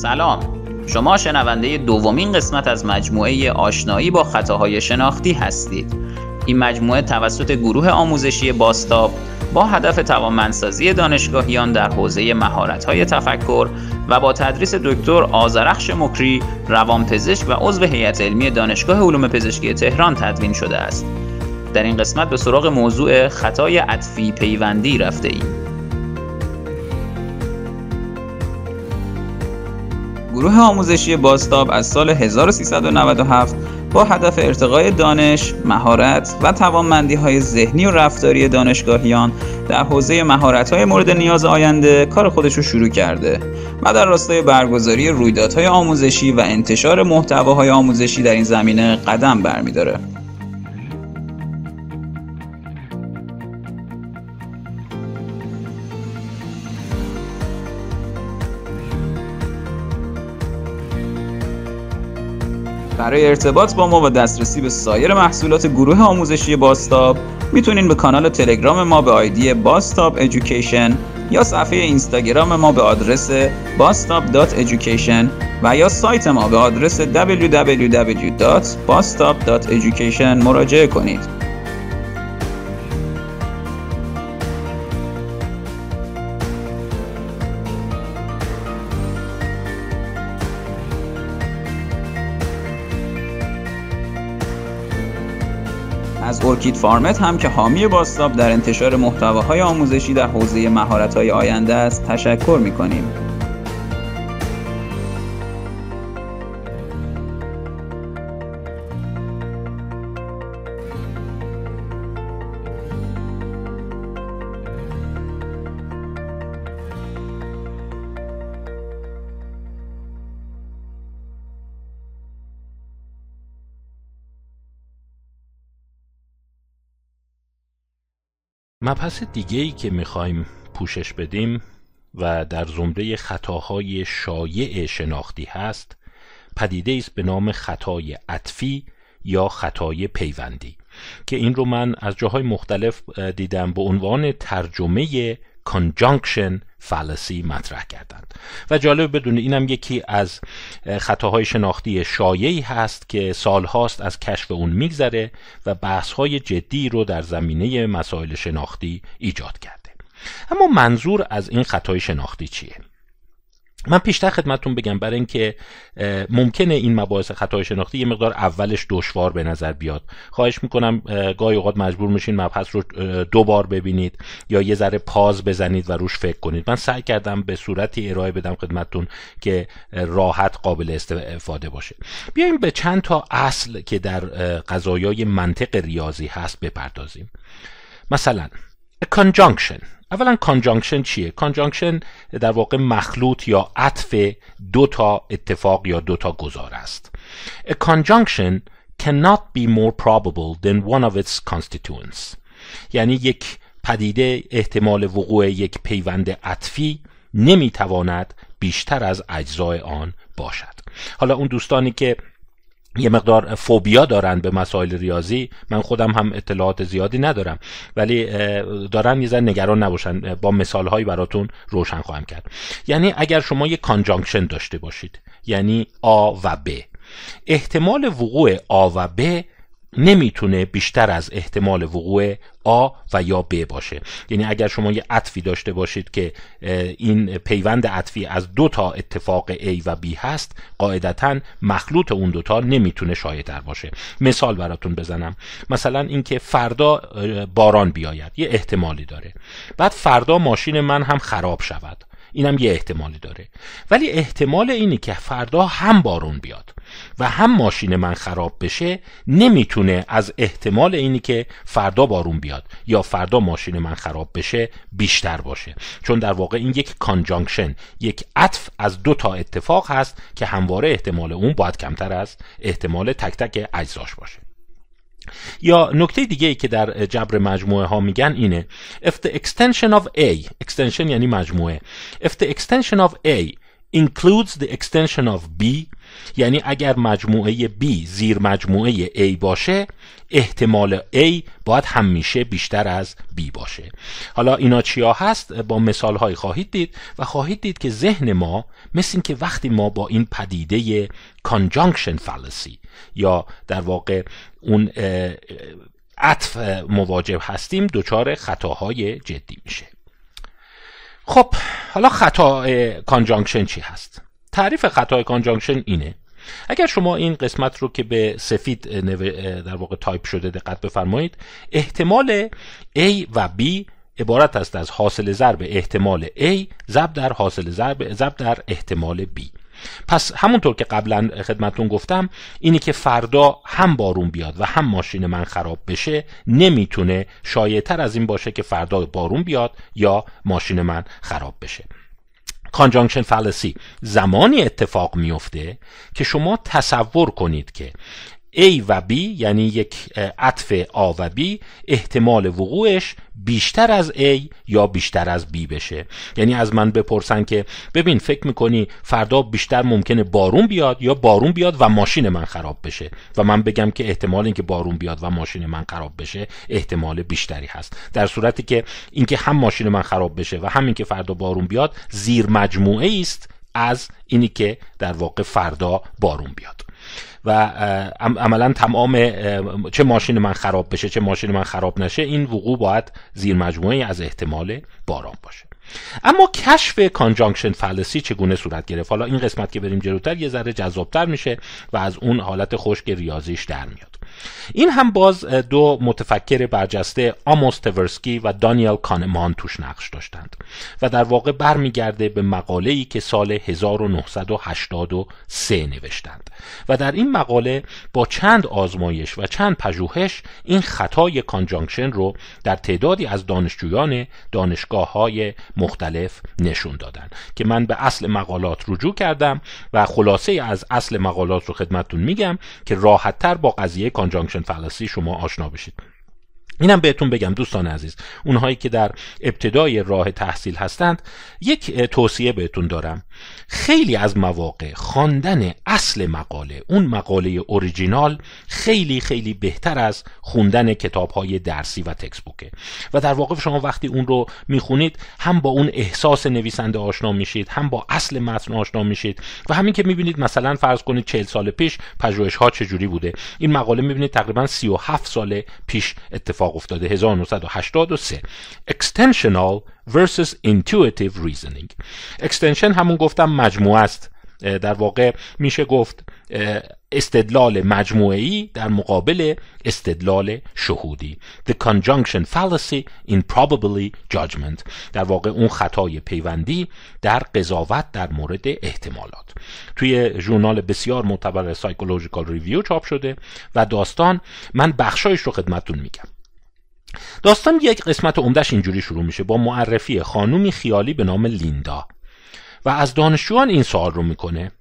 سلام. شما شنونده دومین قسمت از مجموعه آشنایی با خطاهای شناختی هستید. این مجموعه توسط گروه آموزشی باستاب با هدف توانمندسازی دانشگاهیان در حوزه مهارت‌های تفکر و با تدریس دکتر آذرخش مکری روانپزشک و عضو هیئت علمی دانشگاه علوم پزشکی تهران تدوین شده است. در این قسمت به سراغ موضوع خطای عطفی پیوندی رفته ایم. گروه آموزشی باستاب از سال 1397 با هدف ارتقای دانش، مهارت و توانمندی های ذهنی و رفتاری دانشگاهیان در حوزه مهارت های مورد نیاز آینده کار خودش رو شروع کرده و در راستای برگزاری رویدادهای آموزشی و انتشار محتواهای آموزشی در این زمینه قدم برمیداره. برای ارتباط با ما و دسترسی به سایر محصولات گروه آموزشی باستاب می‌تونین به کانال تلگرام ما به آیدی باستاب ایژوکیشن یا صفحه اینستاگرام ما به آدرس bastop.education و یا سایت ما به آدرس www.bastop.education مراجعه کنید. ارکید فارمت هم که حامی باستاب در انتشار محتواهای آموزشی در حوزه مهارت‌های آینده است تشکر می‌کنیم. مبحث دیگه ای که می‌خوایم پوشش بدیم و در زمره خطاهای شایع شناختی هست پدیده است به نام خطای عطفی یا خطای پیوندی که این رو من از جاهای مختلف دیدم به عنوان ترجمه conjunction fallacy مطرح کردند. و جالب بدون اینم یکی از خطاهای شناختی شایعی هست که سالهاست از کشف اون میگذره و بحثهای جدی رو در زمینه مسائل شناختی ایجاد کرده. اما منظور از این خطای شناختی چیه؟ من پیشتر خدمتتون بگم برای اینکه ممکنه این مباحث خطای شناختی یه مقدار اولش دشوار به نظر بیاد. خواهش می‌کنم گاهی اوقات مجبور میشین مبحث رو دو بار ببینید یا یه ذره پاز بزنید و روش فکر کنید. من سعی کردم به صورتی ارائه بدم خدمتتون که راحت قابل استفاده باشه. بیایم به چند تا اصل که در قضایای منطق ریاضی هست بپردازیم. مثلا conjunction. اولا conjunction چیه؟ conjunction در واقع مخلوط یا عطف دو تا اتفاق یا دو تا گزاره است. A conjunction cannot be more probable than one of its constituents. یعنی یک پدیده احتمال وقوع یک پیوند عطفی نمی‌تواند بیشتر از اجزای آن باشد. حالا اون دوستانی که یه مقدار فوبیا دارن به مسائل ریاضی. من خودم هم اطلاعات زیادی ندارم. ولی دارن یه نگران نباشن. با مثال هایی براتون روشن خواهم کرد. یعنی اگر شما یه کانجانکشن داشته باشید یعنی آ و ب احتمال وقوع آ و ب نمی‌تونه بیشتر از احتمال وقوع آ و یا ب باشه. یعنی اگر شما یه عطفی داشته باشید که این پیوند عطفی از دو تا اتفاق A و B هست قاعدتا مخلوط اون دوتا نمی‌تونه شایدتر باشه. مثال براتون بزنم. مثلا اینکه فردا باران بیاید. یه احتمالی داره. بعد فردا ماشین من هم خراب شود. اینم یه احتمالی داره. ولی احتمال اینی که فردا هم بارون بیاد و هم ماشین من خراب بشه نمی‌تونه از احتمال اینی که فردا بارون بیاد یا فردا ماشین من خراب بشه بیشتر باشه. چون در واقع این یک کانجانکشن یک عطف از دو تا اتفاق هست که همواره احتمال اون باید کمتر از احتمال تک تک اجزاش باشه. یا نکته دیگه ای که در جبر مجموعه ها میگن اینه if the extension of A extension یعنی مجموعه if the extension of A includes the extension of B یعنی اگر مجموعه B زیر مجموعه A باشه احتمال A باید همیشه بیشتر از B باشه. حالا اینا چیا هست؟ با مثال های خواهید دید و خواهید دید که ذهن ما مثل این که وقتی ما با این پدیده conjunction fallacy یا در واقع اون عطف مواجه هستیم دچار خطاهای جدی میشه. خب حالا خطا conjunction چی هست؟ تعریف خطای conjunction اینه. اگر شما این قسمت رو که به سفید در واقع تایپ شده دقت بفرمایید احتمال A و B عبارت است از حاصل ضرب احتمال A ضرب در حاصل ضرب ضرب در احتمال B. پس همونطور که قبلا خدمتون گفتم اینی که فردا هم بارون بیاد و هم ماشین من خراب بشه نمی‌تونه شایعتر از این باشه که فردا بارون بیاد یا ماشین من خراب بشه. conjunction fallacy زمانی اتفاق میفته که شما تصور کنید که A و B یعنی یک عطف A و B احتمال وقوعش بیشتر از A یا بیشتر از B بشه. یعنی از من بپرسن که ببین فکر می‌کنی فردا بیشتر ممکنه بارون بیاد یا بارون بیاد و ماشین من خراب بشه؟ و من بگم که احتمال اینکه بارون بیاد و ماشین من خراب بشه احتمال بیشتری هست. در صورتی که اینکه هم ماشین من خراب بشه و همین که فردا بارون بیاد زیر مجموعه است از اینی که در واقع فردا بارون بیاد. و عملا تمام چه ماشین من خراب بشه چه ماشین من خراب نشه این وقوع باید زیر مجموعه از احتمال باران باشه. اما کشف کانجانکشن فالسی چگونه صورت گرفت؟ حالا این قسمت که بریم جلوتر یه ذره جذابتر میشه و از اون حالت خشک ریاضیش در میاد. این هم باز دو متفکر برجسته آموس تورسکی و دانیل کانمان توش نقش داشتند و در واقع برمیگرده به مقاله ای که سال 1983 نوشتند. و در این مقاله با چند آزمایش و چند پژوهش این خطای conjunction رو در تعدادی از دانشجویان دانشگاه های مختلف نشون دادن که من به اصل مقالات رجوع کردم و خلاصه از اصل مقالات رو خدمتتون میگم که راحتتر با قضیه conjunction fallacy شما آشنا بشید. اینم بهتون بگم دوستان عزیز اونهایی که در ابتدای راه تحصیل هستند یک توصیه بهتون دارم. خیلی از مواقع خواندن اصل مقاله اون مقاله اوریجینال خیلی خیلی بهتر از خوندن کتاب های درسی و تکس بوکه و در واقع شما وقتی اون رو می‌خونید هم با اون احساس نویسنده آشنا میشید هم با اصل متن آشنا میشید و همین که می‌بینید مثلا فرض کنید 40 سال پیش پژوهش ها چجوری بوده. این مقاله می‌بینید تقریبا 37 سال پیش اتفاق افتاده 1983 extensional versus intuitive reasoning. Extension همون گفتم مجموعه است. در واقع میشه گفت استدلال مجموعی در مقابل استدلال شهودی. The conjunction fallacy in probability judgment. در واقع اون خطای پیوندی در قضاوت در مورد احتمالات. توی ژورنال بسیار معتبر سایکولوژیکال ریویو چاپ شده و داستان من بخشایش رو خدمتتون میگم. داستان یک قسمت عمدهش اینجوری شروع میشه. با معرفی خانومی خیالی به نام لیندا. و از دانشجویان این سوال رو می‌کنه.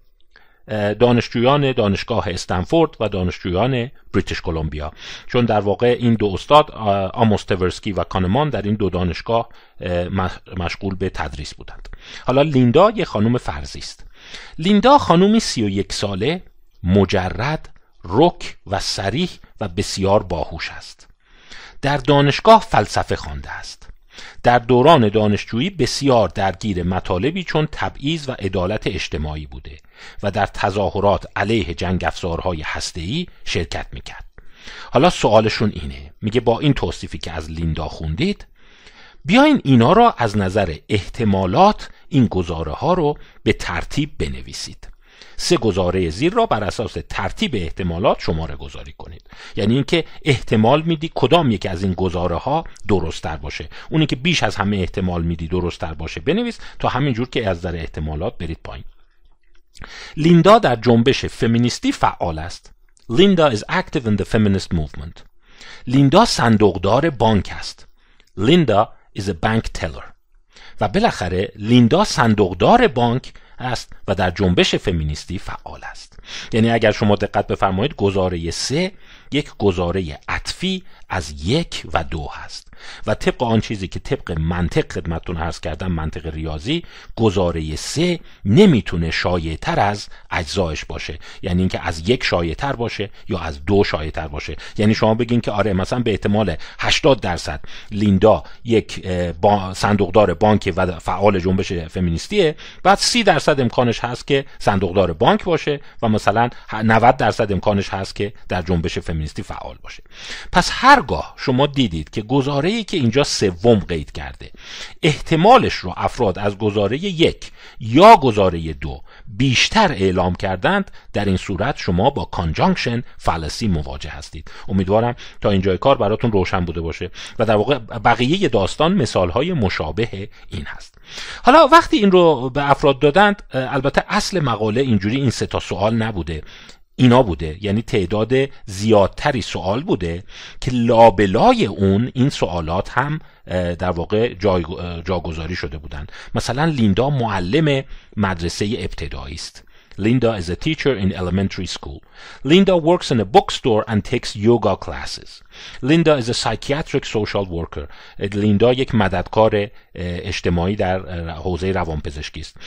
دانشجویان دانشگاه استنفورد و دانشجویان بریتیش کلمبیا. چون در واقع این دو استاد آموستورسکی و کانمان در این دو دانشگاه مشغول به تدریس بودند. حالا لیندا یه خانم فرزی است. لیندا خانومی سی و یک ساله مجرد رک و سریح و بسیار باهوش است. در دانشگاه فلسفه خوانده است. در دوران دانشجویی بسیار درگیر مطالبی چون تبعیض و عدالت اجتماعی بوده و در تظاهرات علیه جنگ افزارهای هسته‌ای شرکت می‌کرد. حالا سوالشون اینه میگه با این توصیفی که از لیندا خوندید بیاین اینا را از نظر احتمالات این گزاره ها رو به ترتیب بنویسید. سه گزاره زیر را بر اساس ترتیب احتمالات شماره گذاری کنید. یعنی اینکه احتمال میدی کدام یکی از این گزاره ها درست تر باشه. اونی که بیش از همه احتمال میدی درست تر باشه. بنویس تا همین جور که از نظر احتمالات برید پایین. لیندا در جنبش فمینیستی فعال است. لیندا is active in the feminist movement. لیندا صندوقدار بانک است. لیندا is a bank teller. و بالاخره لیندا صندوقدار بانک است و در جنبش فمینیستی فعال است. یعنی اگر شما دقت بفرمایید گزاره سه یک گزاره عطفی از یک و دو هست. و طبق آن چیزی که طبق منطق خدمتتون عرض کردم منطق ریاضی گزاره سه نمی‌تونه شایع تر از اجزایش باشه. یعنی اینکه از یک شایع تر باشه یا از دو شایع تر باشه. یعنی شما بگین که آره مثلا به احتمال 80 درصد لیندا یک با صندوقدار بانک و فعال جنبش فمینیستیه. بعد 30 درصد امکانش هست که صندوقدار بانک باشه و مثلا 90 درصد امکانش هست که در جنبش فمینیستی فعال باشه. پس هرگاه شما دیدید که گزاره ای که اینجا سوم قید کرده. احتمالش رو افراد از گزاره یک یا گزاره دو بیشتر اعلام کردند در این صورت شما با کانجانکشن فلسی مواجه هستید. امیدوارم تا اینجای کار براتون روشن بوده باشه و در واقع بقیه داستان مثال های مشابه این هست. حالا وقتی این رو به افراد دادند البته اصل مقاله اینجوری این سه تا سوال نبوده. اینا بوده یعنی تعداد زیادتری سوال بوده که لابلای اون این سوالات هم در واقع جاگذاری شده بودند مثلا لیندا معلم مدرسه ابتدایی است Linda is a teacher in elementary school. Linda works in a bookstore and takes yoga classes. Linda is a psychiatric social worker. لیندا یک مددکار اجتماعی در حوزه روانپزشکی است.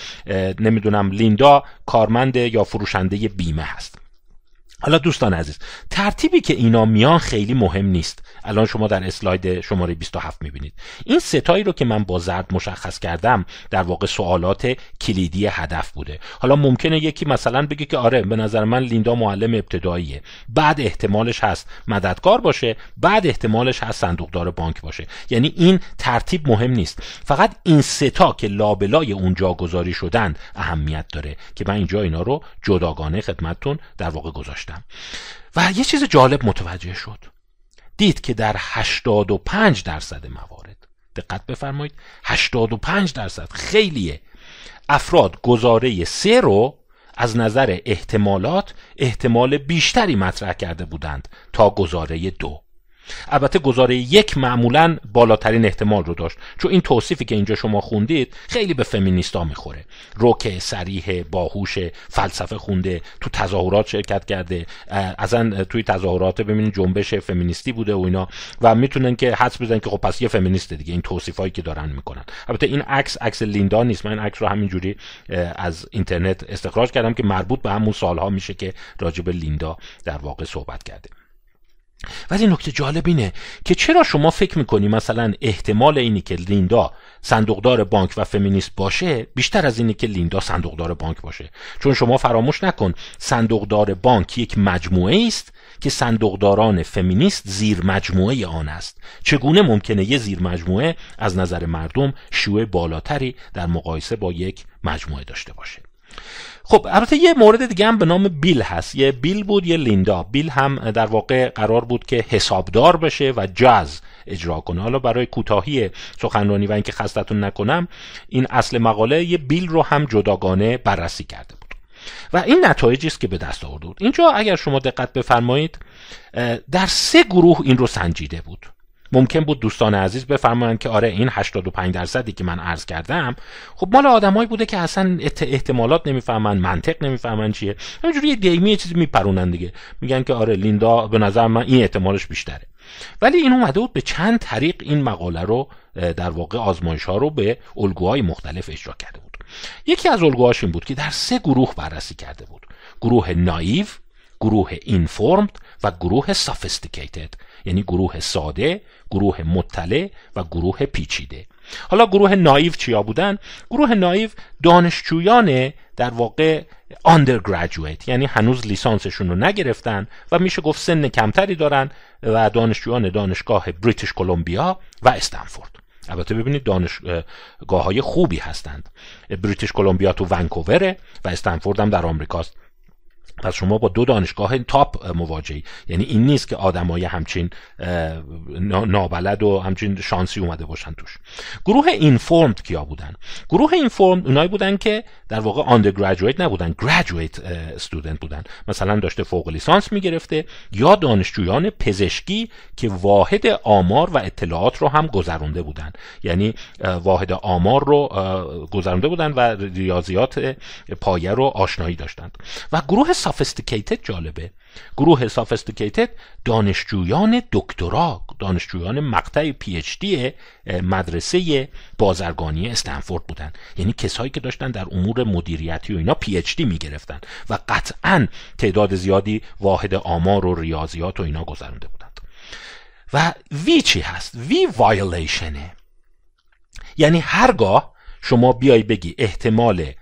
نمی‌دونم لیندا کارمند یا فروشنده بیمه هست. حالا دوستان عزیز ترتیبی که اینا میان خیلی مهم نیست. الان شما در اسلاید شماره 27 می‌بینید. این ستایی رو که من با زرد مشخص کردم در واقع سوالات کلیدی هدف بوده. حالا ممکنه یکی مثلا بگه که آره به نظر من لیندا معلم ابتداییه. بعد احتمالش هست مددکار باشه بعد احتمالش هست صندوقدار بانک باشه. یعنی این ترتیب مهم نیست. فقط این ستا که لابلای اونجا گذاری شدن اهمیت داره که من اینجا اینا رو جداگانه خدمتتون در واقع گذاشتم. و یه چیز جالب متوجه شد. دید که در 85 درصد موارد. دقت بفرمایید. 85 درصد خیلیه افراد گزاره سه رو از نظر احتمالات احتمال بیشتری مطرح کرده بودند تا گزاره دو. البته گزاره یک معمولا بالاترین احتمال رو داشت. چون این توصیفی که اینجا شما خوندید خیلی به فمینیستا می‌خوره. روکه سریح باهوش فلسفه خونده تو تظاهرات شرکت کرده اصلا توی تظاهرات ببینید جنبش فمینیستی بوده و اینا. و می‌تونن که حدس بزنن که خب پس یه فمینیست دیگه. این توصیفایی که دارن می‌کنن. البته این عکس عکس لیندا نیست. من عکس رو همینجوری از اینترنت استخراج کردم که مربوط به همون سالها میشه که راجب لیندا در واقع صحبت کرده. ولی نکته جالب اینه که چرا شما فکر می‌کنی مثلا احتمال اینی که لیندا صندوقدار بانک و فمینیست باشه بیشتر از اینی که لیندا صندوقدار بانک باشه؟ چون شما فراموش نکن صندوقدار بانک یک مجموعه است که صندوقداران فمینیست زیر مجموعه آن است. چگونه ممکنه یه زیر مجموعه از نظر مردم شیوع بالاتری در مقایسه با یک مجموعه داشته باشه؟ خب البته یه مورد دیگه هم به نام بیل هست. یه بیل بود یه لیندا. بیل هم در واقع قرار بود که حسابدار بشه و جاز اجرا کنه. حالا برای کوتاهی سخنرانی و اینکه خستتون نکنم این اصل مقاله یه بیل رو هم جداگانه بررسی کرده بود. و این نتایجی است که به دست آورده بود. اینجا اگر شما دقت بفرمایید در سه گروه این رو سنجیده بود. ممکن بود دوستان عزیز بفرمایند که آره این 85 درصدی که من عرض کردم خب مال آدمایی بوده که اصلا احتمالات نمی‌فهمن منطق نمی‌فهمن چیه. همینجوری یه دیمی یه چیزی میپرونن دیگه. میگن که آره لیندا به نظر من این احتمالش بیشتره. ولی این اومده بود به چند طریق این مقاله رو در واقع آزمایش ها رو به الگوهای مختلف اجرا کرده بود. یکی از الگوهاش این بود که در سه گروه بررسی کرده بود. گروه نایو گروه اینفورمد و گروه سافستیکیتد. یعنی گروه ساده گروه مطلع و گروه پیچیده. حالا گروه نایو چیا بودن؟ گروه نایو دانشجویان در واقع undergraduate یعنی هنوز لیسانسشون رو نگرفتن و میشه گفت سن کمتری دارن و دانشجویان دانشگاه بریتیش کلمبیا و استنفورد. البته ببینید دانشگاه های خوبی هستند. بریتیش کلمبیا تو ونکووره و استنفورد هم در آمریکاست. پس شما با دو دانشگاه تاپ مواجهی. یعنی این نیست که آدمای همچین نابلد و همچین شانسی اومده باشن توش. گروه اینفورمد کیا بودن؟ گروه اینفورمد اونایی بودن که در واقع آندرگراجویت نبودن گریجویت استودنت بودن. مثلا داشته فوق لیسانس می‌گرفته یا دانشجویان پزشکی که واحد آمار و اطلاعات رو هم گذرونده بودن. یعنی واحد آمار رو گذرونده بودن و ریاضیات پایه رو آشنایی داشتند. و گروه سافستیکیتد جالبه. گروه sophisticated دانشجویان دکترا. دانشجویان مقطع PhD مدرسه بازرگانی استنفورد بودن. یعنی کسایی که داشتن در امور مدیریتی و اینا PhD می‌گرفتن و قطعا تعداد زیادی واحد آمار و ریاضیات و اینا گذرونده بودند. و وی چی هست؟ وی وایلیشنه. یعنی هرگاه شما بیای بگی احتمال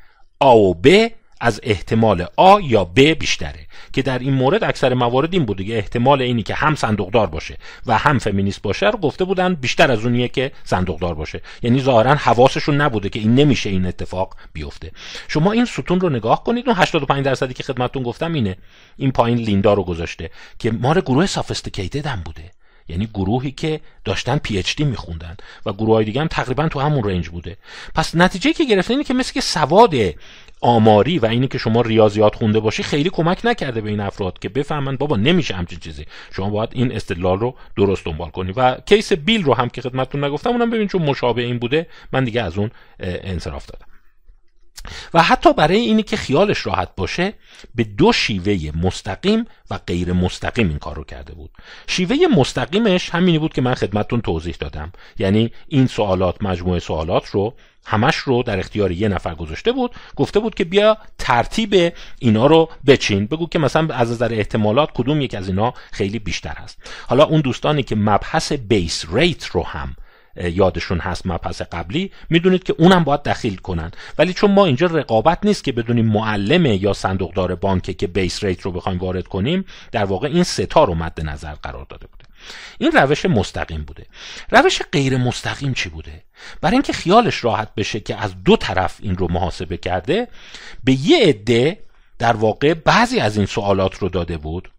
آ و ب از احتمال آ یا ب بیشتره که در این مورد اکثر موارد این بوده که احتمال اینی که هم صندوقدار باشه و هم فمینیست باشه رو گفته بودن بیشتر از اونیه که صندوقدار باشه. یعنی ظاهرا حواسشون نبوده که این نمیشه این اتفاق بیفته. شما این ستون رو نگاه کنید. اون 85 درصدی که خدمتتون گفتم اینه. این پایین لیندا رو گذاشته که مار گروه سافستیکیتد هم بوده. یعنی گروهی که داشتن پی اچ دی میخوندن و گروه های دیگه هم تقریبا تو همون رنج بوده. پس نتیجه که گرفته اینه که مثل که سواد آماری و اینی که شما ریاضیات خونده باشی خیلی کمک نکرده به این افراد که بفهمن بابا نمیشه همچین چیزی. شما باید این استدلال رو درست دنبال کنی. و کیس بیل رو هم که خدمتتون نگفتم اونم ببین چون مشابه این بوده من دیگه از اون انصراف دادم. و حتی برای اینی که خیالش راحت باشه به دو شیوه مستقیم و غیر مستقیم این کار رو کرده بود. شیوه مستقیمش همینی بود که من خدمتتون توضیح دادم. یعنی این سوالات مجموعه سوالات رو همش رو در اختیار یه نفر گذاشته بود. گفته بود که بیا ترتیب اینا رو بچین. بگو که مثلا از نظر احتمالات کدوم یک از اینا خیلی بیشتر هست حالا اون دوستانی که مبحث بیس ریت رو هم یادشون هست مبحث قبلی می‌دونید که اونم باید دخیل کنن. ولی چون ما اینجا رقابت نیست که بدونیم معلمه یا صندوقدار بانکه که بیس ریت رو بخوایم وارد کنیم در واقع این ستا رو مد نظر قرار داده بوده. این روش مستقیم بوده. روش غیر مستقیم چی بوده؟ برای اینکه خیالش راحت بشه که از دو طرف این رو محاسبه کرده به یه عده در واقع بعضی از این سوالات رو داده بود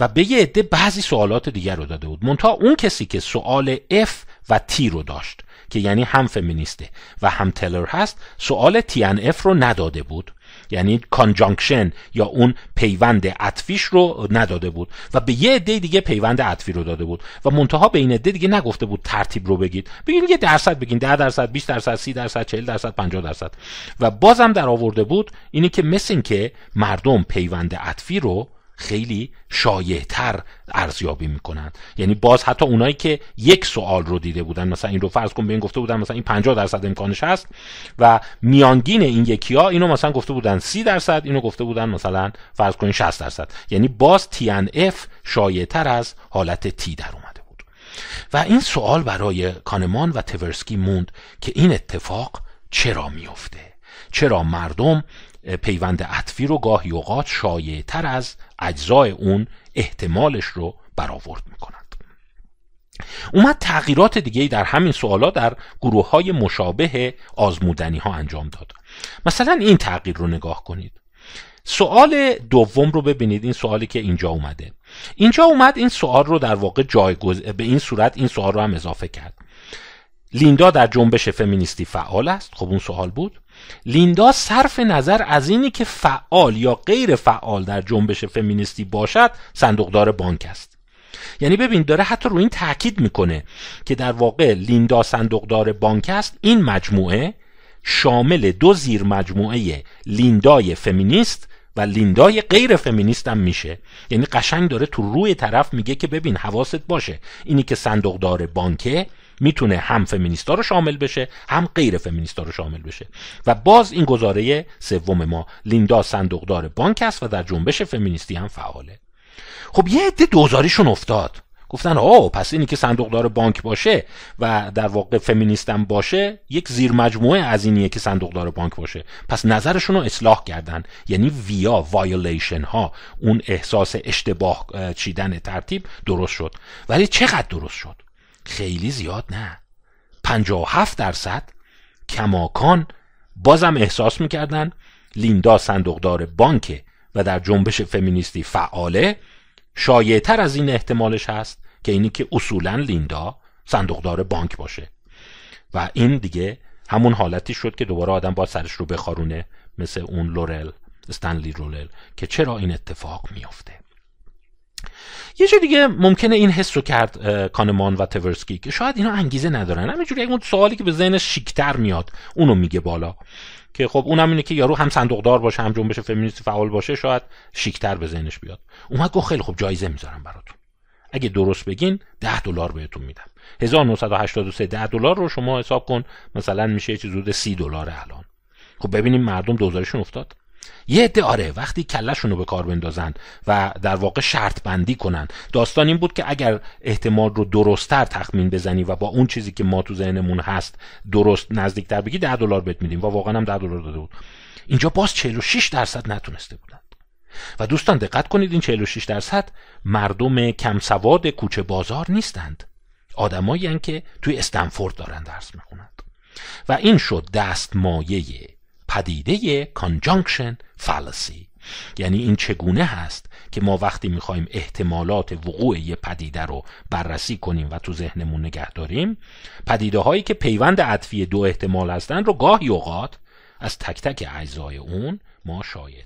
و به یه عده بعضی سوالات دیگر رو داده بود. منتها اون کسی که سوال F و T رو داشت که یعنی هم فمینیسته و هم تلر هست. سوال TNF رو نداده بود. یعنی کانجانکشن یا اون پیوند عطفیش رو نداده بود و به یه عده دیگه پیوند عطفی رو داده بود و منتها به این عده دیگه نگفته بود ترتیب رو بگید. بگین یه درصد بگین 10 درصد 20 درصد 30 درصد 40 درصد 50 درصد. و بازم در آورده بود اینی که مثل این که مردم پیوند عطفی رو خیلی شایعتر ارزیابی می‌کنن یعنی باز حتی اونایی که یک سوال رو دیده بودن مثلا این رو فرض کن به گفته بودن مثلا این 50 درصد امکانش هست و میانگین این یکی ها اینو مثلا گفته بودن 30 درصد اینو گفته بودن مثلا فرض کن 60 درصد. یعنی باز TNF شایعتر از حالت تی در اومده بود. و این سوال برای کانمان و تورسکی موند که این اتفاق چرا میفته چرا مردم پیوند عطفی رو گاهی اوقات شایع تر از اجزای اون احتمالش رو برآورد می‌کنند اومد تغییرات دیگه در همین سوالات در گروه های مشابه آزمودنی ها انجام داد. مثلا این تغییر رو نگاه کنید. سوال دوم رو ببینید این سوالی که اینجا اومده. اینجا اومد این سوال رو در واقع جایگز به این صورت این سوال رو هم اضافه کرد. لیندا در جنبش فمینیستی فعال است. خب اون سوال بود. لیندا صرف نظر از اینی که فعال یا غیر فعال در جنبش فمینیستی باشد صندوقدار بانک است. یعنی ببین داره حتی رو این تاکید می‌کنه که در واقع لیندا صندوقدار بانک است. این مجموعه شامل دو زیر مجموعه لیندای فمینیست و لیندای غیر فمینیست هم میشه. یعنی قشنگ داره تو روی طرف میگه که ببین حواست باشه. اینی که صندوقدار بانکه می‌تونه هم فمینیستا رو شامل بشه هم غیر فمینیستا رو شامل بشه. و باز این گزاره سوم ما لیندا صندوقدار بانک است و در جنبش فمینیستی هم فعاله. خب یه عده دوزاریشون افتاد. گفتن آه پس اینی که صندوقدار بانک باشه و در واقع فمینیستم باشه یک زیر مجموعه از اینیه که صندوقدار بانک باشه. پس نظرشون رو اصلاح کردن. یعنی ویا وایولیشن ها اون احساس اشتباه چیدن ترتیب درست شد. ولی چقدر درست شد؟ خیلی زیاد نه. 57 درصد کماکان بازم احساس می‌کردن لیندا صندوقدار بانک و در جنبش فمینیستی فعاله شایعتر از این احتمالش هست که اینی که اصولا لیندا صندوقدار بانک باشه. و این دیگه همون حالتی شد که دوباره آدم با سرش رو بخارونه مثل اون لورل استنلی رولل که چرا این اتفاق میافته. یه جور دیگه ممکنه این حس رو کرد کانمان و تورسکی که شاید اینا انگیزه ندارن. همینجوری اون سوالی که به ذهنش شیکتر میاد اونو میگه بالا. که خب اونم اینه که یارو هم صندوقدار باشه هم جنبش فمینیستی فعال باشه شاید شیکتر به ذهنش بیاد. اومد گفت خیلی خوب جایزه می‌ذارم براتون. اگه درست بگین 10 دلار بهتون میدم. 1983 10 دلار رو شما حساب کن. مثلا میشه یه چیز حدود 30 دلار الان. خب ببینیم مردم دوزارشون افتاد. یه عده آره وقتی کلشون رو به کار بندازن و در واقع شرط بندی کنن داستان این بود که اگر احتمال رو درستتر تخمین بزنی و با اون چیزی که ما تو ذهنمون هست درست نزدیکتر بگی 10 دلار بهت میدیم و واقعا هم 10 دلار داده بود. اینجا باز 46 درصد نتونسته بودند و دوستان دقت کنید این 46 درصد مردم کم سواد کوچه بازار نیستند. آدمایی که توی استنفورد دارن درس می‌خونند. و این شد دست مایه پدیده کانجانکشن فالسی یعنی این چگونه هست که ما وقتی می‌خوایم احتمالات وقوع یه پدیده رو بررسی کنیم و تو ذهنمون نگه داریم پدیده هایی که پیوند عطفی دو احتمال هستن رو گاهی اوقات از تک تک اجزای اون ما شایع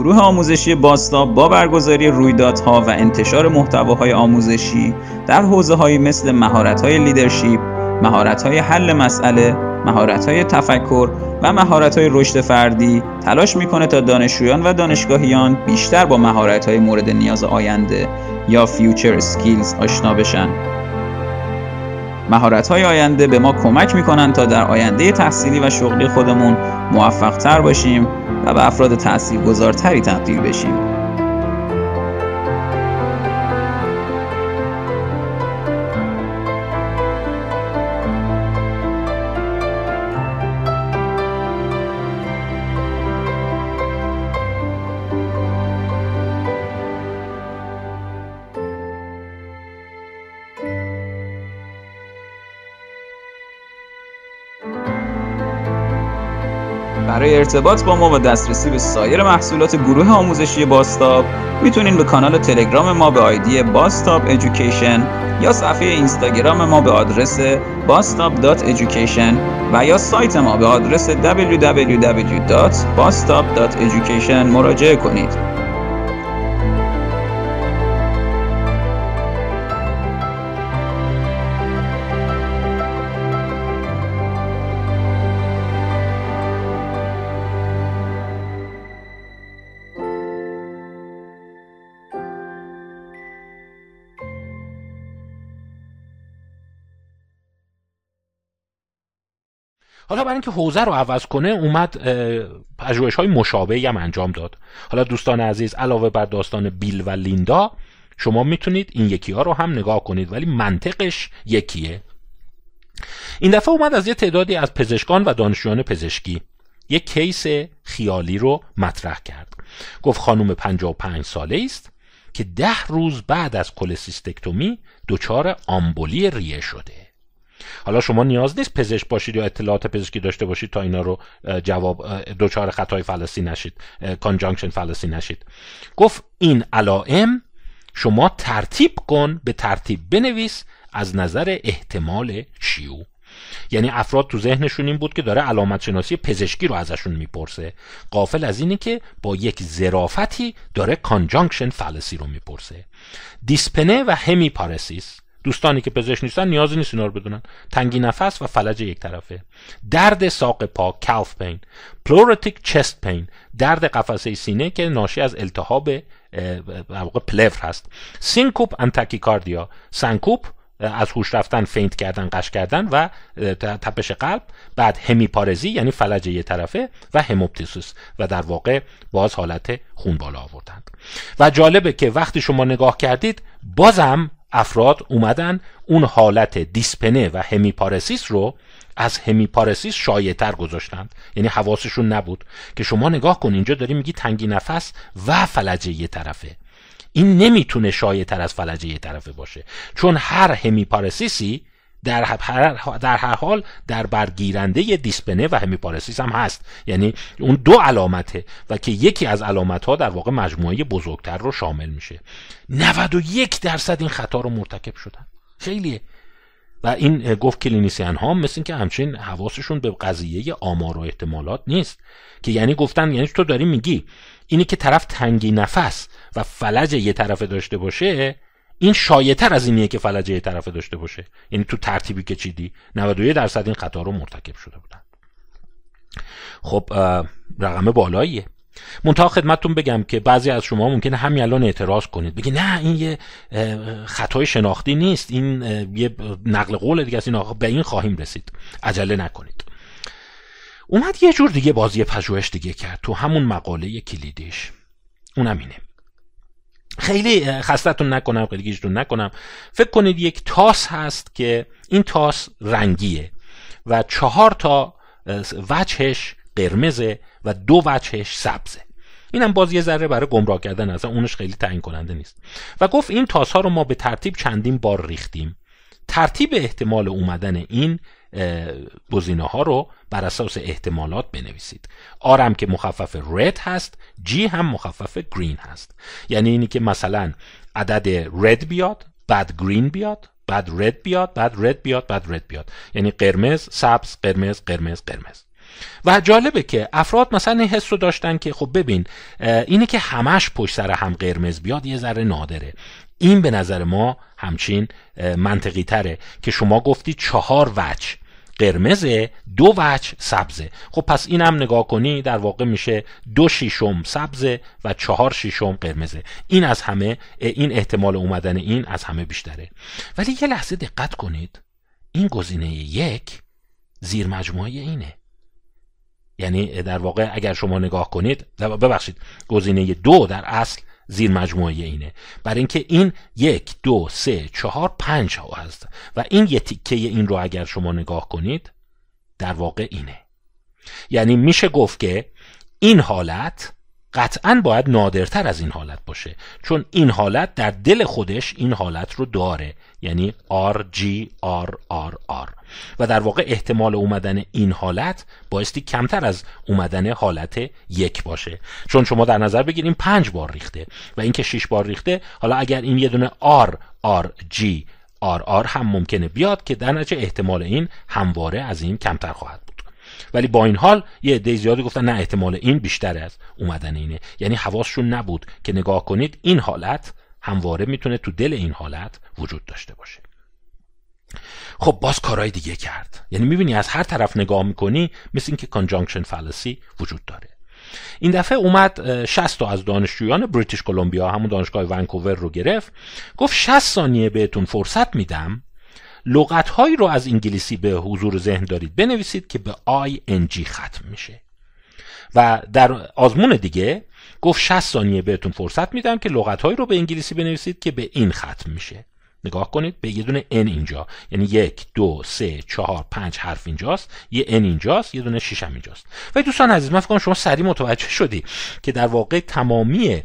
گروه آموزشی باستا با برگزاری رویدادها و انتشار محتواهای آموزشی در حوزه مثل مهارت های leadership، مهارت های حل مسئله، مهارت های تفکر و مهارت های رشد فردی تلاش می‌کنه تا دانشجویان و دانشگاهیان بیشتر با مهارت های مورد نیاز آینده یا future skills آشنا بشن. مهارت های آینده به ما کمک می‌کنن تا در آینده تحصیلی و شغلی خودمون موفق تر باشیم و به افراد تاثیرگذارتری تبدیل بشیم. ارتباط با ما و دسترسی به سایر محصولات گروه آموزشی باستاب می‌تونین به کانال تلگرام ما به آیدی باستاب ایژوکیشن یا صفحه اینستاگرام ما به آدرس bastop.education و یا سایت ما به آدرس www.bastop.education مراجعه کنید. حالا برای اینکه حوزه رو عوض کنه اومد پژوهش های مشابهی هم انجام داد. حالا دوستان عزیز علاوه بر داستان بیل و لیندا شما می‌تونید این یکی ها رو هم نگاه کنید ولی منطقش یکیه. این دفعه اومد از یه تعدادی از پزشکان و دانشجویان پزشکی یک کیس خیالی رو مطرح کرد. گفت خانم 55 ساله است که ده روز بعد از کلسیستکتومی دچار آمبولی ریه شده. حالا شما نیاز نیست پزشک باشید یا اطلاعات پزشکی داشته باشید تا اینا رو جواب دچار خطای fallacy نشید conjunction fallacy نشید. گفت این علائم شما ترتیب کن به ترتیب بنویس از نظر احتمال شیوع. یعنی افراد تو ذهنشون این بود که داره علامت شناسی پزشکی رو ازشون می‌پرسه. غافل از اینه که با یک ظرافتی داره conjunction fallacy رو می‌پرسه. دیسپنه و همیپارسیس دوستانی که پزشک نیستن نیازی نیست اینا رو بدونن. تنگی نفس و فلج یک طرفه. درد ساق پا calf pain pleuritic chest pain درد قفسه سینه که ناشی از التهاب واقع پلور هست. syncope and tachycardia سنکوپ از هوش رفتن faint کردن غش کردن و تپش قلب. بعد همیپارزی یعنی فلج یک طرفه و hemoptysis و در واقع باز حالت خون بالا آوردند و جالبه که وقتی شما نگاه کردید بازم افراد اومدن اون حالت دیسپنه و همیپارسیس رو از همیپارسیس شایعتر گذاشتند. یعنی حواسشون نبود که شما نگاه کن اینجا داری میگی تنگی نفس و فلجه یه طرفه. این نمی‌تونه شایعتر از فلجه یه طرفه باشه. چون هر همیپارسیسی در هر, در هر حال در برگیرنده دیسپنه و همیپارسیس هم هست. یعنی اون دو علامته و که یکی از علامت ها در واقع مجموعه بزرگتر رو شامل میشه. 91 درصد این خطا رو مرتکب شدن. خیلیه. و این گفت کلینیسیان ها مثل این که همچین حواسشون به قضیه آمار و احتمالات نیست. که یعنی گفتن یعنی تو داری میگی اینی که طرف تنگی نفس و فلج یه طرفه داشته باشه این شایعتر از اینیه که فلج یه طرفه داشته باشه. یعنی تو ترتیبی که چیدی 91 درصد این خطا رو مرتکب شده بودن. خب رقم بالاییه. منتها خدمتتون بگم که بعضی از شما ممکنه همین الان اعتراض کنید. بگی نه این یه خطای شناختی نیست. این یه نقل قول دیگه است. این به این خواهیم رسید. عجله نکنید. اومد یه جور دیگه بازی پژوهش دیگه کرد تو همون مقاله کلیدیش. اونم اینه. خیلی خستتون نکنم خیلی گیجتون نکنم. فکر کنید یک تاس هست که این تاس رنگیه و چهار تا وجهش قرمزه و دو وجهش سبزه. اینم باز یه ذره برای گمراه کردن اصلا اونش خیلی تعیین کننده نیست. و گفت این تاس ها رو ما به ترتیب چندین بار ریختیم. ترتیب احتمال اومدن این گزینه ها رو بر اساس احتمالات بنویسید. آرم که مخفف رد هست جی هم مخفف گرین هست. یعنی اینی که مثلا عدد رد بیاد بعد گرین بیاد بعد رد بیاد بعد رد بیاد بعد رد بیاد. یعنی قرمز سبز قرمز قرمز قرمز. و جالبه که افراد مثلا این حس رو داشتن که خب ببین اینه که همش پشت سر هم قرمز بیاد یه ذره نادره. این به نظر ما همچین منطقی تره که شما گفتی چهار وجه قرمزه دو وجه سبزه. خب پس این هم نگاه کنی در واقع میشه دو شیشم سبزه و چهار شیشم قرمزه. این از همه این احتمال اومدن این از همه بیشتره. ولی یه لحظه دقت کنید. این گزینه یک زیر مجموعه اینه. یعنی در واقع اگر شما نگاه کنید ببخشید گزینه دو در اصل زیر مجموعه اینه. برای اینکه این یک دو سه چهار پنج ها هست. و این یه تیکه این رو اگر شما نگاه کنید در واقع اینه. یعنی میشه گفت که این حالت قطعا باید نادرتر از این حالت باشه. چون این حالت در دل خودش این حالت رو داره. یعنی R G R R R و در واقع احتمال اومدن این حالت بایستی کمتر از اومدن حالت یک باشه. چون شما در نظر بگیریم پنج بار ریخته و اینکه شش بار ریخته حالا اگر این یه دونه R R G R R هم ممکنه بیاد که در نتیجه احتمال این همواره از این کمتر خواهد بود. ولی با این حال یه عده زیادی گفتن نه احتمال این بیشتر از اومدن اینه. یعنی حواسشون نبود که نگاه کنید این حالت همواره می‌تونه تو دل این حالت وجود داشته باشه. خب باز کارهای دیگه کرد. یعنی می‌بینی از هر طرف نگاه می‌کنی مثل اینکه کانجانکشن فالسی وجود داره. این دفعه اومد 60 تا از دانشجویان بریتیش کلمبیا همون دانشگاه ونکوور رو گرفت. گفت 60 ثانیه بهتون فرصت میدم لغت هایی رو از انگلیسی به حضور ذهن دارید. بنویسید که به ing ختم میشه. و در آزمون دیگه گفت 60 ثانیه بهتون فرصت میدم که لغت هایی رو به انگلیسی بنویسید که به این ختم میشه. نگاه کنید. به یه دونه n اینجا. یعنی یک دو سه چهار پنج حرف اینجاست. یه n اینجاست یه دونه شیش هم اینجاست. و دوستان عزیز من فکر شما سریع متوجه شدی که در واقع تمامی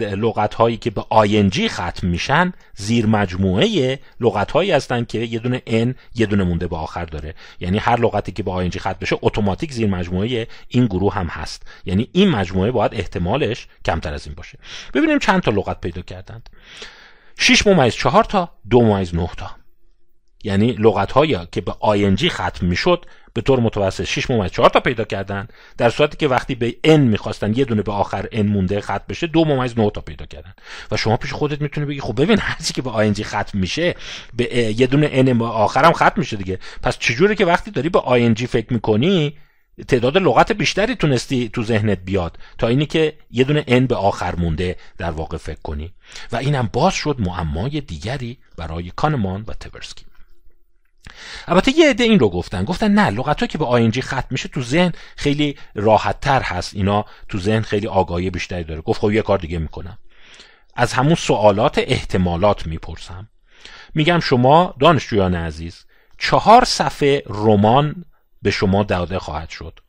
لغت هایی که به ing ختم میشن زیر مجموعه لغت هایی هستن که یه دونه n یه دونه مونده به آخر داره. یعنی هر لغتی که به ing ختم بشه اتوماتیک زیر مجموعه این گروه هم هست. یعنی این مجموعه باید احتمالش کمتر از این باشه. ببینیم چند تا لغت پیدا کردند. 6 ممیز 4 تا دو ممیز 9 تا. یعنی لغت هایی که به آینجی ختم می‌شد به طور متوسط 6 ممیز 4 تا پیدا کردن در صورتی که وقتی به n می‌خواستن یه دونه به آخر n مونده ختم بشه دو ممیز 9 تا پیدا کردن. و شما پیش خودت می‌تونی بگی خب ببین هر چی که به آینجی ختم میشه به یه دونه n آخرم ختم میشه دیگه. پس چجوری که وقتی داری به آینجی فکر می‌کنی تعداد لغت بیشتری تونستی تو ذهنت بیاد تا اینی که یه دونه ان به آخر مونده در واقع فکر کنی. و اینم باز شد معمای دیگری برای کانمان و تبرسکی البته یه عده این رو گفتن. گفتن نه لغت که به آینجی ختم میشه تو ذهن خیلی راحت تر هست. اینا تو ذهن خیلی آگاهی بیشتری داره. گفت خب یه کار دیگه می‌کنم. از همون سوالات احتمالات می‌پرسم. میگم شما دانشجویان عزیز چهار صفحه رمان به شما داده خواهد شد.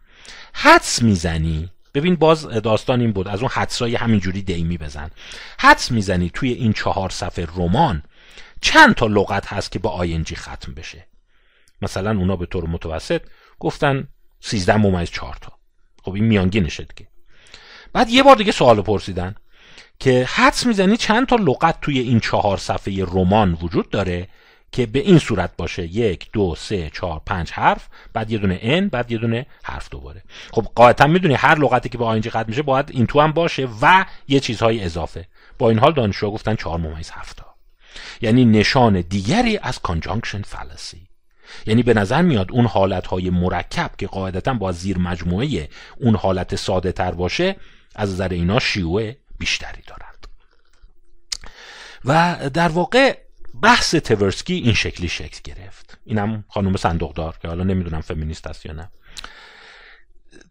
حدس می‌زنی؟ ببین باز داستان این بود. از اون حدسای همینجوری دیمی بزن. حدس می‌زنی توی این چهار صفحه رمان چند تا لغت هست که با آینجی ختم بشه؟ مثلا اونا به طور متوسط گفتن 13 ممیز 4 تا. خب این میانگینشه دیگه. بعد یه بار دیگه سوال پرسیدن که حدس می‌زنی چند تا لغت توی این چهار صفحه رمان وجود داره؟ که به این صورت باشه. یک دو سه چهار پنج حرف بعد یه دونه ان بعد یه دونه حرف دوباره. خب قاعدتا می‌دونی هر لغتی که با آینجی ختم میشه باید این تو هم باشه و یه چیزهای اضافه. با این حال دانشجو گفتن چهار ممیز هفتا یعنی نشان دیگری از کانجانکشن فالسی یعنی به نظر میاد اون حالت های مرکب که قاعدتا با زیر مجموعه اون حالت ساده تر باشه از نظر اینا شیوع بیشتری دارند. و در واقع بحث تورسکی این شکلی شکل گرفت. اینم خانم صندوقدار که حالا نمی‌دونم فمینیست است یا نه.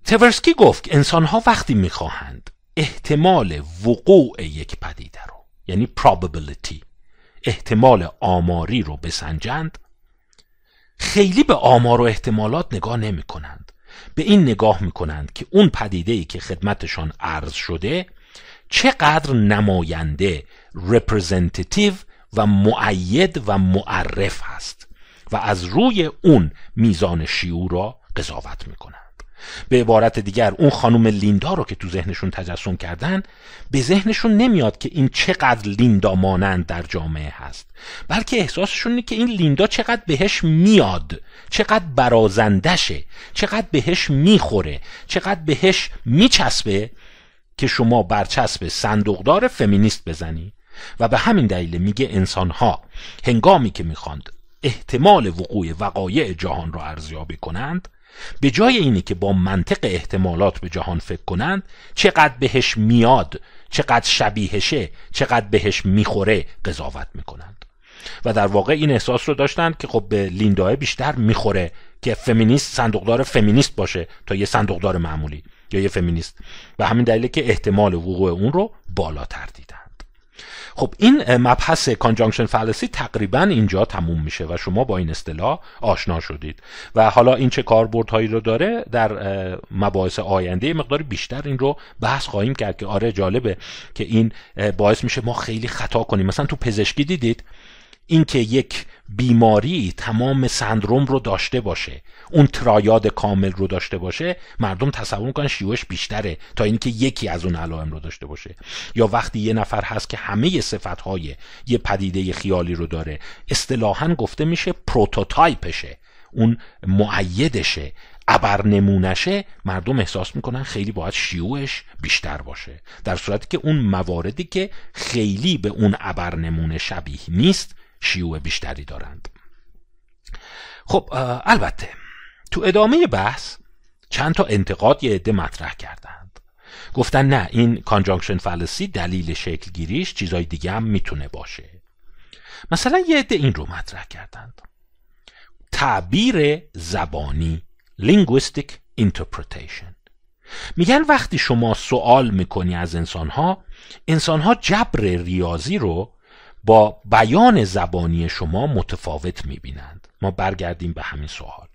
تورسکی گفت که انسان ها وقتی می‌خواهند احتمال وقوع یک پدیده رو یعنی probability احتمال آماری رو بسنجند خیلی به آمار و احتمالات نگاه نمی کنند به این نگاه می کنند که اون پدیده ای که خدمتشان عرض شده چقدر نماینده representative و معید و معرف هست و از روی اون میزان شیوع را قضاوت می‌کنند. به عبارت دیگر اون خانم لیندا رو که تو ذهنشون تجسم کردن به ذهنشون نمیاد که این چقدر لیندا مانند در جامعه هست. بلکه احساسشون اینه که این لیندا چقدر بهش میاد چقدر برازندشه چقدر بهش می‌خوره چقدر بهش میچسبه که شما برچسب صندوقدار فمینیست بزنی. و به همین دلیل میگه انسانها هنگامی که می‌خواند احتمال وقوع وقایع جهان را ارزیابی کنند به جای اینی که با منطق احتمالات به جهان فکر کنند چقدر بهش میاد چقدر شبیهشه چقدر بهش می‌خوره قضاوت می‌کنند. و در واقع این احساس رو داشتند که خب به لیندای بیشتر می‌خوره که فمینیست صندوقدار فمینیست باشه تا یه صندوقدار معمولی یا یه فمینیست. و همین دلیله که احتمال وقوع اون رو بالاتر دیدن. خب این مبحث conjunction fallacy تقریبا اینجا تموم میشه و شما با این اصطلاح آشنا شدید. و حالا این چه کاربردهایی رو داره در مباحث آینده مقدار بیشتر این رو بحث خواهیم کرد که آره جالبه که این باعث میشه ما خیلی خطا کنیم. مثلا تو پزشکی دیدید؟ اینکه یک بیماری تمام سندروم رو داشته باشه. اون ترایاد کامل رو داشته باشه مردم تصور می‌کنن شیوعش بیشتره تا اینکه یکی از اون علائم رو داشته باشه. یا وقتی یه نفر هست که همه صفتهای یه پدیده خیالی رو داره اصطلاحا گفته میشه prototype شه. اون مؤیدشه. ابر نمونشه مردم احساس می‌کنن خیلی باید شیوعش بیشتر باشه. در صورتی که اون مواردی که خیلی به اون ابر نمونه شبیه نیست شیوع بیشتری دارند. خب البته تو ادامه بحث چند تا انتقاد یه عده مطرح کردند. گفتن نه این conjunction fallacy دلیل شکل گیریش چیزای دیگه هم می‌تونه باشه. مثلا یه عده این رو مطرح کردند. تعبیر زبانی linguistic interpretation. میگن وقتی شما سوال می‌کنی از انسانها انسانها جبر ریاضی رو با بیان زبانی شما متفاوت می‌بینند. ما برگردیم به همین سوال.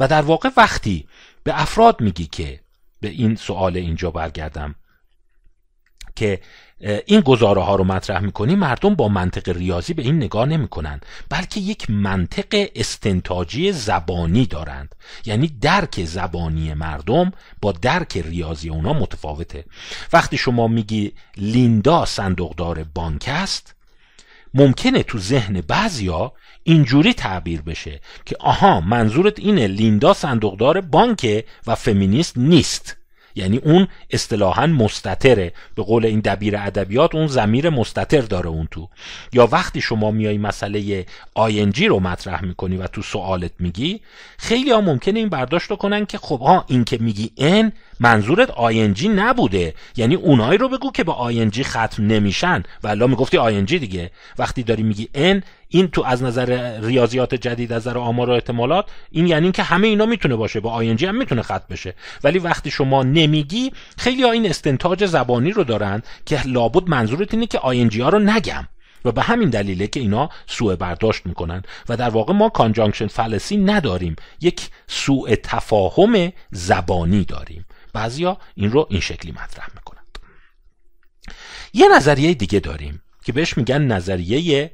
و در واقع وقتی به افراد میگی که به این سوال اینجا برگردم که این گزاره ها رو مطرح می‌کنی مردم با منطق ریاضی به این نگاه نمی‌کنن بلکه یک منطق استنتاجی زبانی دارند. یعنی درک زبانی مردم با درک ریاضی اونا متفاوته. وقتی شما میگی لیندا صندوقدار بانک است ممکنه تو ذهن بعضیا اینجوری تعبیر بشه که آها منظورت اینه لیندا صندوقدار بانک و فمینیست نیست. یعنی اون اصطلاحا مستتره به قول این دبیر ادبیات اون زمیر مستتر داره اون تو. یا وقتی شما میای مسئله آینجی رو مطرح می‌کنی و تو سوالت میگی خیلی ها ممکنه این برداشت رو کنن که خب ها این که میگی ان منظورت آینجی نبوده. یعنی اونایی رو بگو که به آینجی ختم نمیشن. و الا می‌گفتی آینجی دیگه. وقتی داری میگی ان این تو از نظر ریاضیات جدید از نظر آمار و احتمالات این یعنی که همه اینا می‌تونه باشه با آینجی هم می‌تونه ختم بشه. ولی وقتی شما نمیگی خیلی ها این استنتاج زبانی رو دارن که لابد منظورت اینه که آینجی ها رو نگم. و به همین دلیله که اینا سوء برداشت می‌کنن. و در واقع ما کانجانکشن فلسی نداریم. یک سوء تفاهم زبانی داریم. بعضیا این رو این شکلی مطرح می‌کنند یه نظریه دیگه داریم که بهش میگن نظریه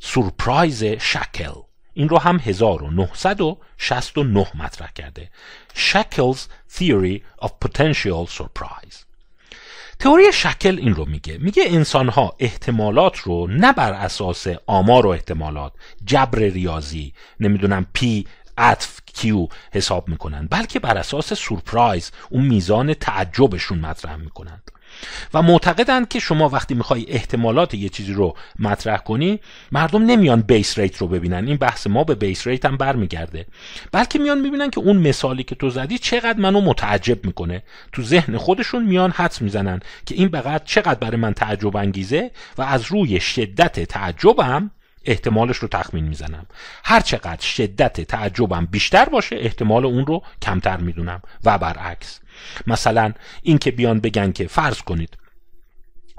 سورپرایز شکل. این رو هم 1969 مطرح کرده. Shackle's Theory of Potential Surprise. تئوری Shackle این رو میگه. میگه انسان ها احتمالات رو نه بر اساس آمار و احتمالات جبر ریاضی نمی‌دونم P عطف Q حساب می‌کنن بلکه بر اساس surprise اون میزان تعجبشون مطرح می‌کنند. و معتقدند که شما وقتی می‌خوای احتمالات یه چیزی رو مطرح کنی مردم نمیان base rate رو ببینن. این بحث ما به base rate هم برمیگرده. بلکه میان می‌بینن که اون مثالی که تو زدی چقدر منو متعجب می‌کنه. تو ذهن خودشون میان حدس می‌زنن که این بقدر چقدر برای من تعجب انگیزه و از روی شدت تعجبم احتمالش رو تخمین می‌زنم. هر چقدر شدت تعجبم بیشتر باشه احتمال اون رو کمتر می‌دونم. و برعکس. مثلا این که بیان بگن که فرض کنید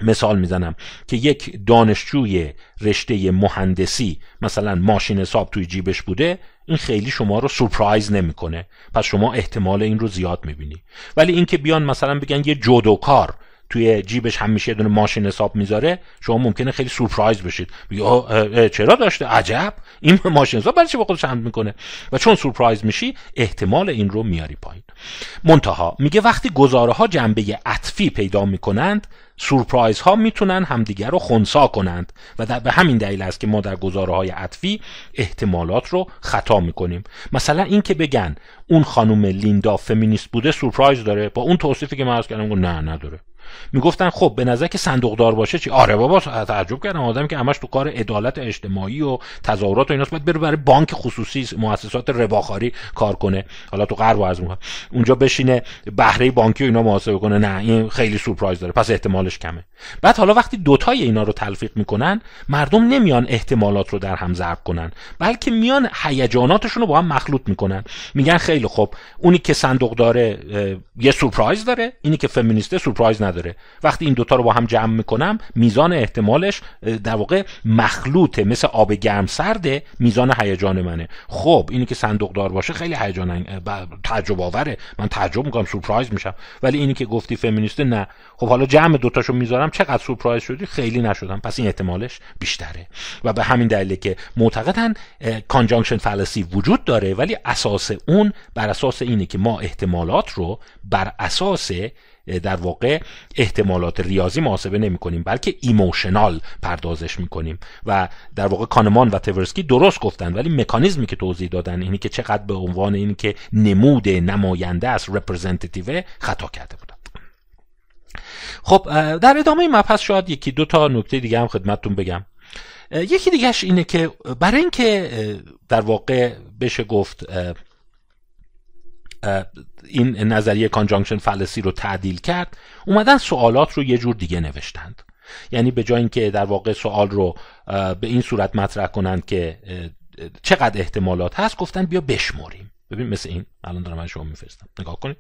مثال می‌زنم که یک دانشجوی رشته مهندسی مثلا ماشین حساب توی جیبش بوده این خیلی شما رو سورپرایز نمی‌کنه. پس شما احتمال این رو زیاد می‌بینی. ولی اینکه بیان مثلا بگن یه جودوکار توی جیبش همیشه دونه ماشین حساب می‌ذاره شما ممکنه خیلی سورپرایز بشید. چرا داشته؟ عجب! این ماشین حساب برای چی با خودش حمل می‌کنه؟ و چون سورپرایز میشی احتمال این رو میاری پایین. منتها میگه وقتی گزاره ها جنبه عطفی پیدا می‌کنند سورپرایز ها می‌تونن همدیگر رو خونسا کنند و در به همین دلیل است که ما در گزاره های عطفی احتمالات رو خطا می‌کنیم. مثلا این که بگن اون خانم لیندا فمینیست بوده سورپرایز داره. با اون توصیفی که من از کردم نه نداره. می‌گفتن خب به نظر که صندوقدار باشه چی؟ آره بابا تعجب کردم. آدم که همش تو کار عدالت اجتماعی و تظاهرات و ایناست باید بره برای بانک خصوصی مؤسسات رباخاری کار کنه. حالا تو غرب از اونجا بشینه بهره بانکی و اینا محاسبه کنه. نه این خیلی سورپرایز داره. پس احتمالش کمه. بعد حالا وقتی دوتای اینا رو تلفیق می‌کنن مردم نمیان احتمالات رو در هم ضرب کنن بلکه میان هیجاناتشون رو با هم مخلوط می‌کنن. میگن خیلی خب اونی که صندوق داره یه سورپرایز داره اینی که فمینیسته سورپرایز نداره. وقتی این دوتا رو با هم جمع می‌کنم میزان احتمالش در واقع مخلوطه مثل آب گرم سرده میزان هیجان منه. خب اینی که صندوق دار باشه خیلی هیجان تعجب آوره. من تعجب می‌کنم سورپرایز میشم. ولی اینی که گفتی فمینیسته نه. خب حالا جمع دوتاشو می‌ذارم. چقدر سورپرایز شدی؟ خیلی نشدم. پس این احتمالش بیشتره. و به همین دلیله که معتقدن conjunction fallacy وجود داره ولی اساس اون بر اساس اینه که ما احتمالات رو بر اساس در واقع احتمالات ریاضی محاسبه نمی کنیم بلکه emotional پردازش می کنیم و در واقع کانمان و تورسکی درست گفتن ولی مکانیزمی که توضیح دادن اینی که چقدر به عنوان اینی که نمود نماینده است representative خطا کرده بودن. خب در ادامه مبحث شاید یکی دو تا نکته دیگه هم خدمتتون بگم. یکی دیگهش اینه که برای اینکه در واقع بشه گفت این نظریه کانجانکشن فلسی رو تعدیل کرد اومدن سوالات رو یه جور دیگه نوشتند. یعنی به جای اینکه در واقع سوال رو به این صورت مطرح کنند که چقدر احتمالات هست گفتن بیا بشمریم. ببین مثل این الان دارم من شما میفرستم. نگاه کنید.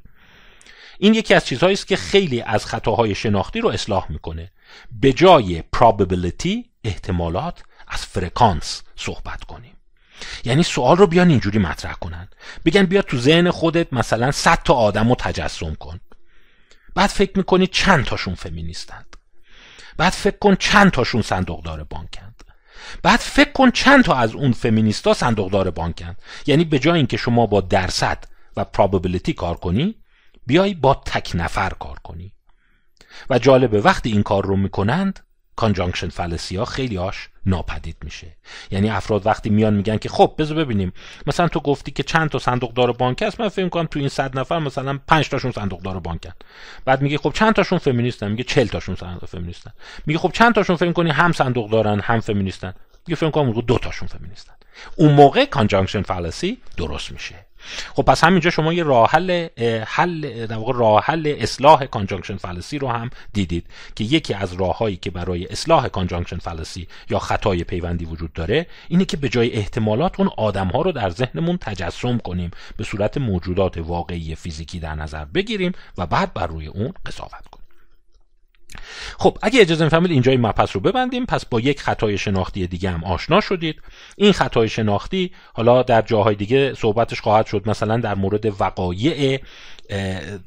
این یکی از چیزهایی است که خیلی از خطاهای شناختی رو اصلاح می‌کنه. به جای probability احتمالات از فرکانس صحبت کنیم. یعنی سوال رو بیان اینجوری مطرح کنن. بگن بیا تو ذهن خودت مثلا 100 تا آدم رو تجسم کن. بعد فکر می‌کنی چند تاشون فمینیستند. بعد فکر کن چند تاشون صندوقدار بانکند. بعد فکر کن چند تا از اون فمینیستا صندوقدار بانکند. یعنی به جای اینکه شما با درصد و probability کار کنی بیای با تک نفر کار کنی. و جالبه وقتی این کار رو می‌کنند کانجانکشن فلسی ها خیلی هاش ناپدید میشه. یعنی افراد وقتی میان میگن که خب بذار ببینیم. مثلا تو گفتی که چند تا صندوق دار بانک هست من فکر کنم تو این صد نفر مثلا 5 تاشون صندوق دار بانکن بعد میگه خب چند تاشون فمینیستن؟ میگه 40 تاشون صندوق فمینیستن. میگه خب چند تاشون فکر کنی هم صندوق دارن هم فمینیستن؟ میگه فکر کنم دو تاشون فمینیستن اون موقع conjunction fallacy درست میشه. خب پس همینجا شما یه راه حل حل در واقع راه حل اصلاح conjunction fallacy رو هم دیدید که یکی از راههایی که برای اصلاح conjunction fallacy یا خطای پیوندی وجود داره اینه که به جای احتمالات اون آدم ها رو در ذهنمون تجسم کنیم به صورت موجودات واقعی فیزیکی در نظر بگیریم و بعد بر روی اون قضاوت خب اگه اجازه میفرمایید اینجا این مبحث رو ببندیم. پس با یک خطای شناختی دیگه هم آشنا شدید. این خطای شناختی حالا در جاهای دیگه صحبتش خواهد شد. مثلا در مورد وقایع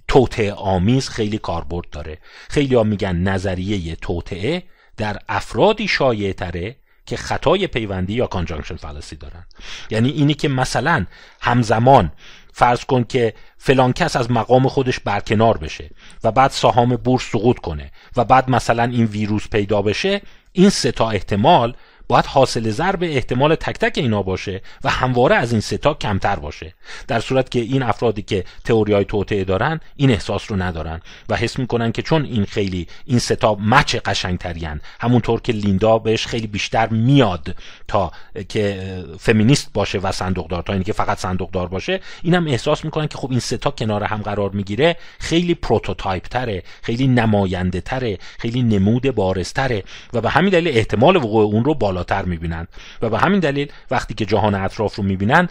توطعه آمیز خیلی کاربرد داره. خیلی ها میگن نظریه توطعه در افرادی شایع تره که خطای پیوندی یا کانجانکشن فالسی دارن. یعنی اینی که مثلا همزمان فرض کن که فلان کس از مقام خودش برکنار بشه و بعد سهام بورس سقوط کنه و بعد مثلا این ویروس پیدا بشه این سه تا احتمال باید حاصل ضرب احتمال تک تک اینا باشه و همواره از این سه تا کمتر باشه. در صورت که این افرادی که تئوری های توطئه دارن این احساس رو ندارن و حس می‌کنن که چون این خیلی این سه تا match قشنگترین همونطور که لیندا بهش خیلی بیشتر میاد تا که فمینیست باشه و صندوقدار تا اینکه که فقط صندوقدار باشه اینم احساس می‌کنن که خب این سه تا کنار هم قرار می‌گیره خیلی prototype تره خیلی نماینده تره خیلی نمود بارزتره و به همین دلیل احتمال وقوع اون رو بالا بالاتر می‌بینند و به همین دلیل وقتی که جهان اطراف رو می‌بینن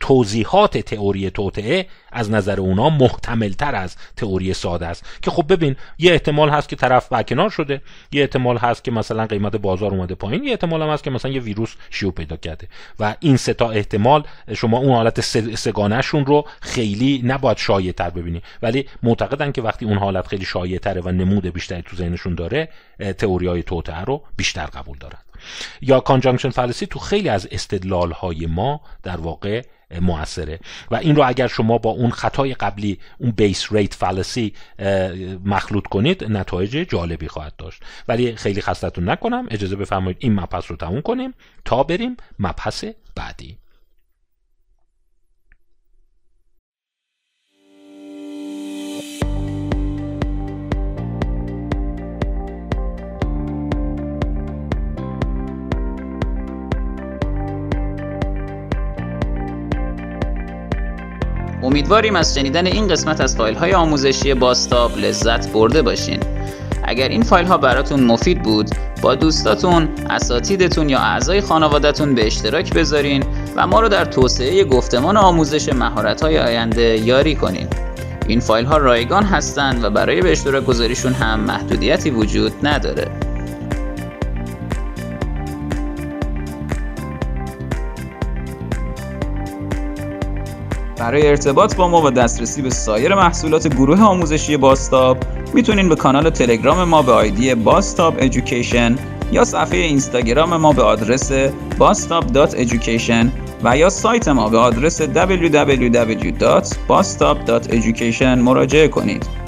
توضیحات تئوری توطعه از نظر اونا محتمل تر از تئوری ساده است. که خب ببین یه احتمال هست که طرف برکنار شده یه احتمال هست که مثلا قیمت بازار اومده پایین یه احتمال هم هست که مثلا یه ویروس شیوع پیدا کرده. و این سه تا احتمال شما اون حالت سگانهشون رو خیلی نباید شایع تر ببینی. ولی معتقدن که وقتی اون حالت خیلی شایع تره و نمود بیشتری تو ذهنشون داره تئوری های توطئه رو بیشتر قبول دارن. یا conjunction fallacy تو خیلی از استدلال های ما در واقع موثره. و این رو اگر شما با اون خطای قبلی اون base rate fallacy مخلوط کنید نتایج جالبی خواهد داشت. ولی خیلی خستتون نکنم اجازه بفرمایید این مبحث رو تموم کنیم تا بریم مبحث بعدی. امیدواریم از شنیدن این قسمت از فایل های آموزشی باستاب لذت برده باشین. اگر این فایل ها براتون مفید بود با دوستاتون، اساتیدتون یا اعضای خانوادهتون به اشتراک بذارین و ما رو در توسعه گفتمان آموزش مهارت های آینده یاری کنین. این فایل ها رایگان هستند و برای به اشتراک گذاریشون هم محدودیتی وجود نداره. برای ارتباط با ما و دسترسی به سایر محصولات گروه آموزشی باستاب می‌تونین به کانال تلگرام ما به آیدی باستاب ایژوکیشن یا صفحه اینستاگرام ما به آدرس bastab.education و یا سایت ما به آدرس www.bastab.education مراجعه کنید.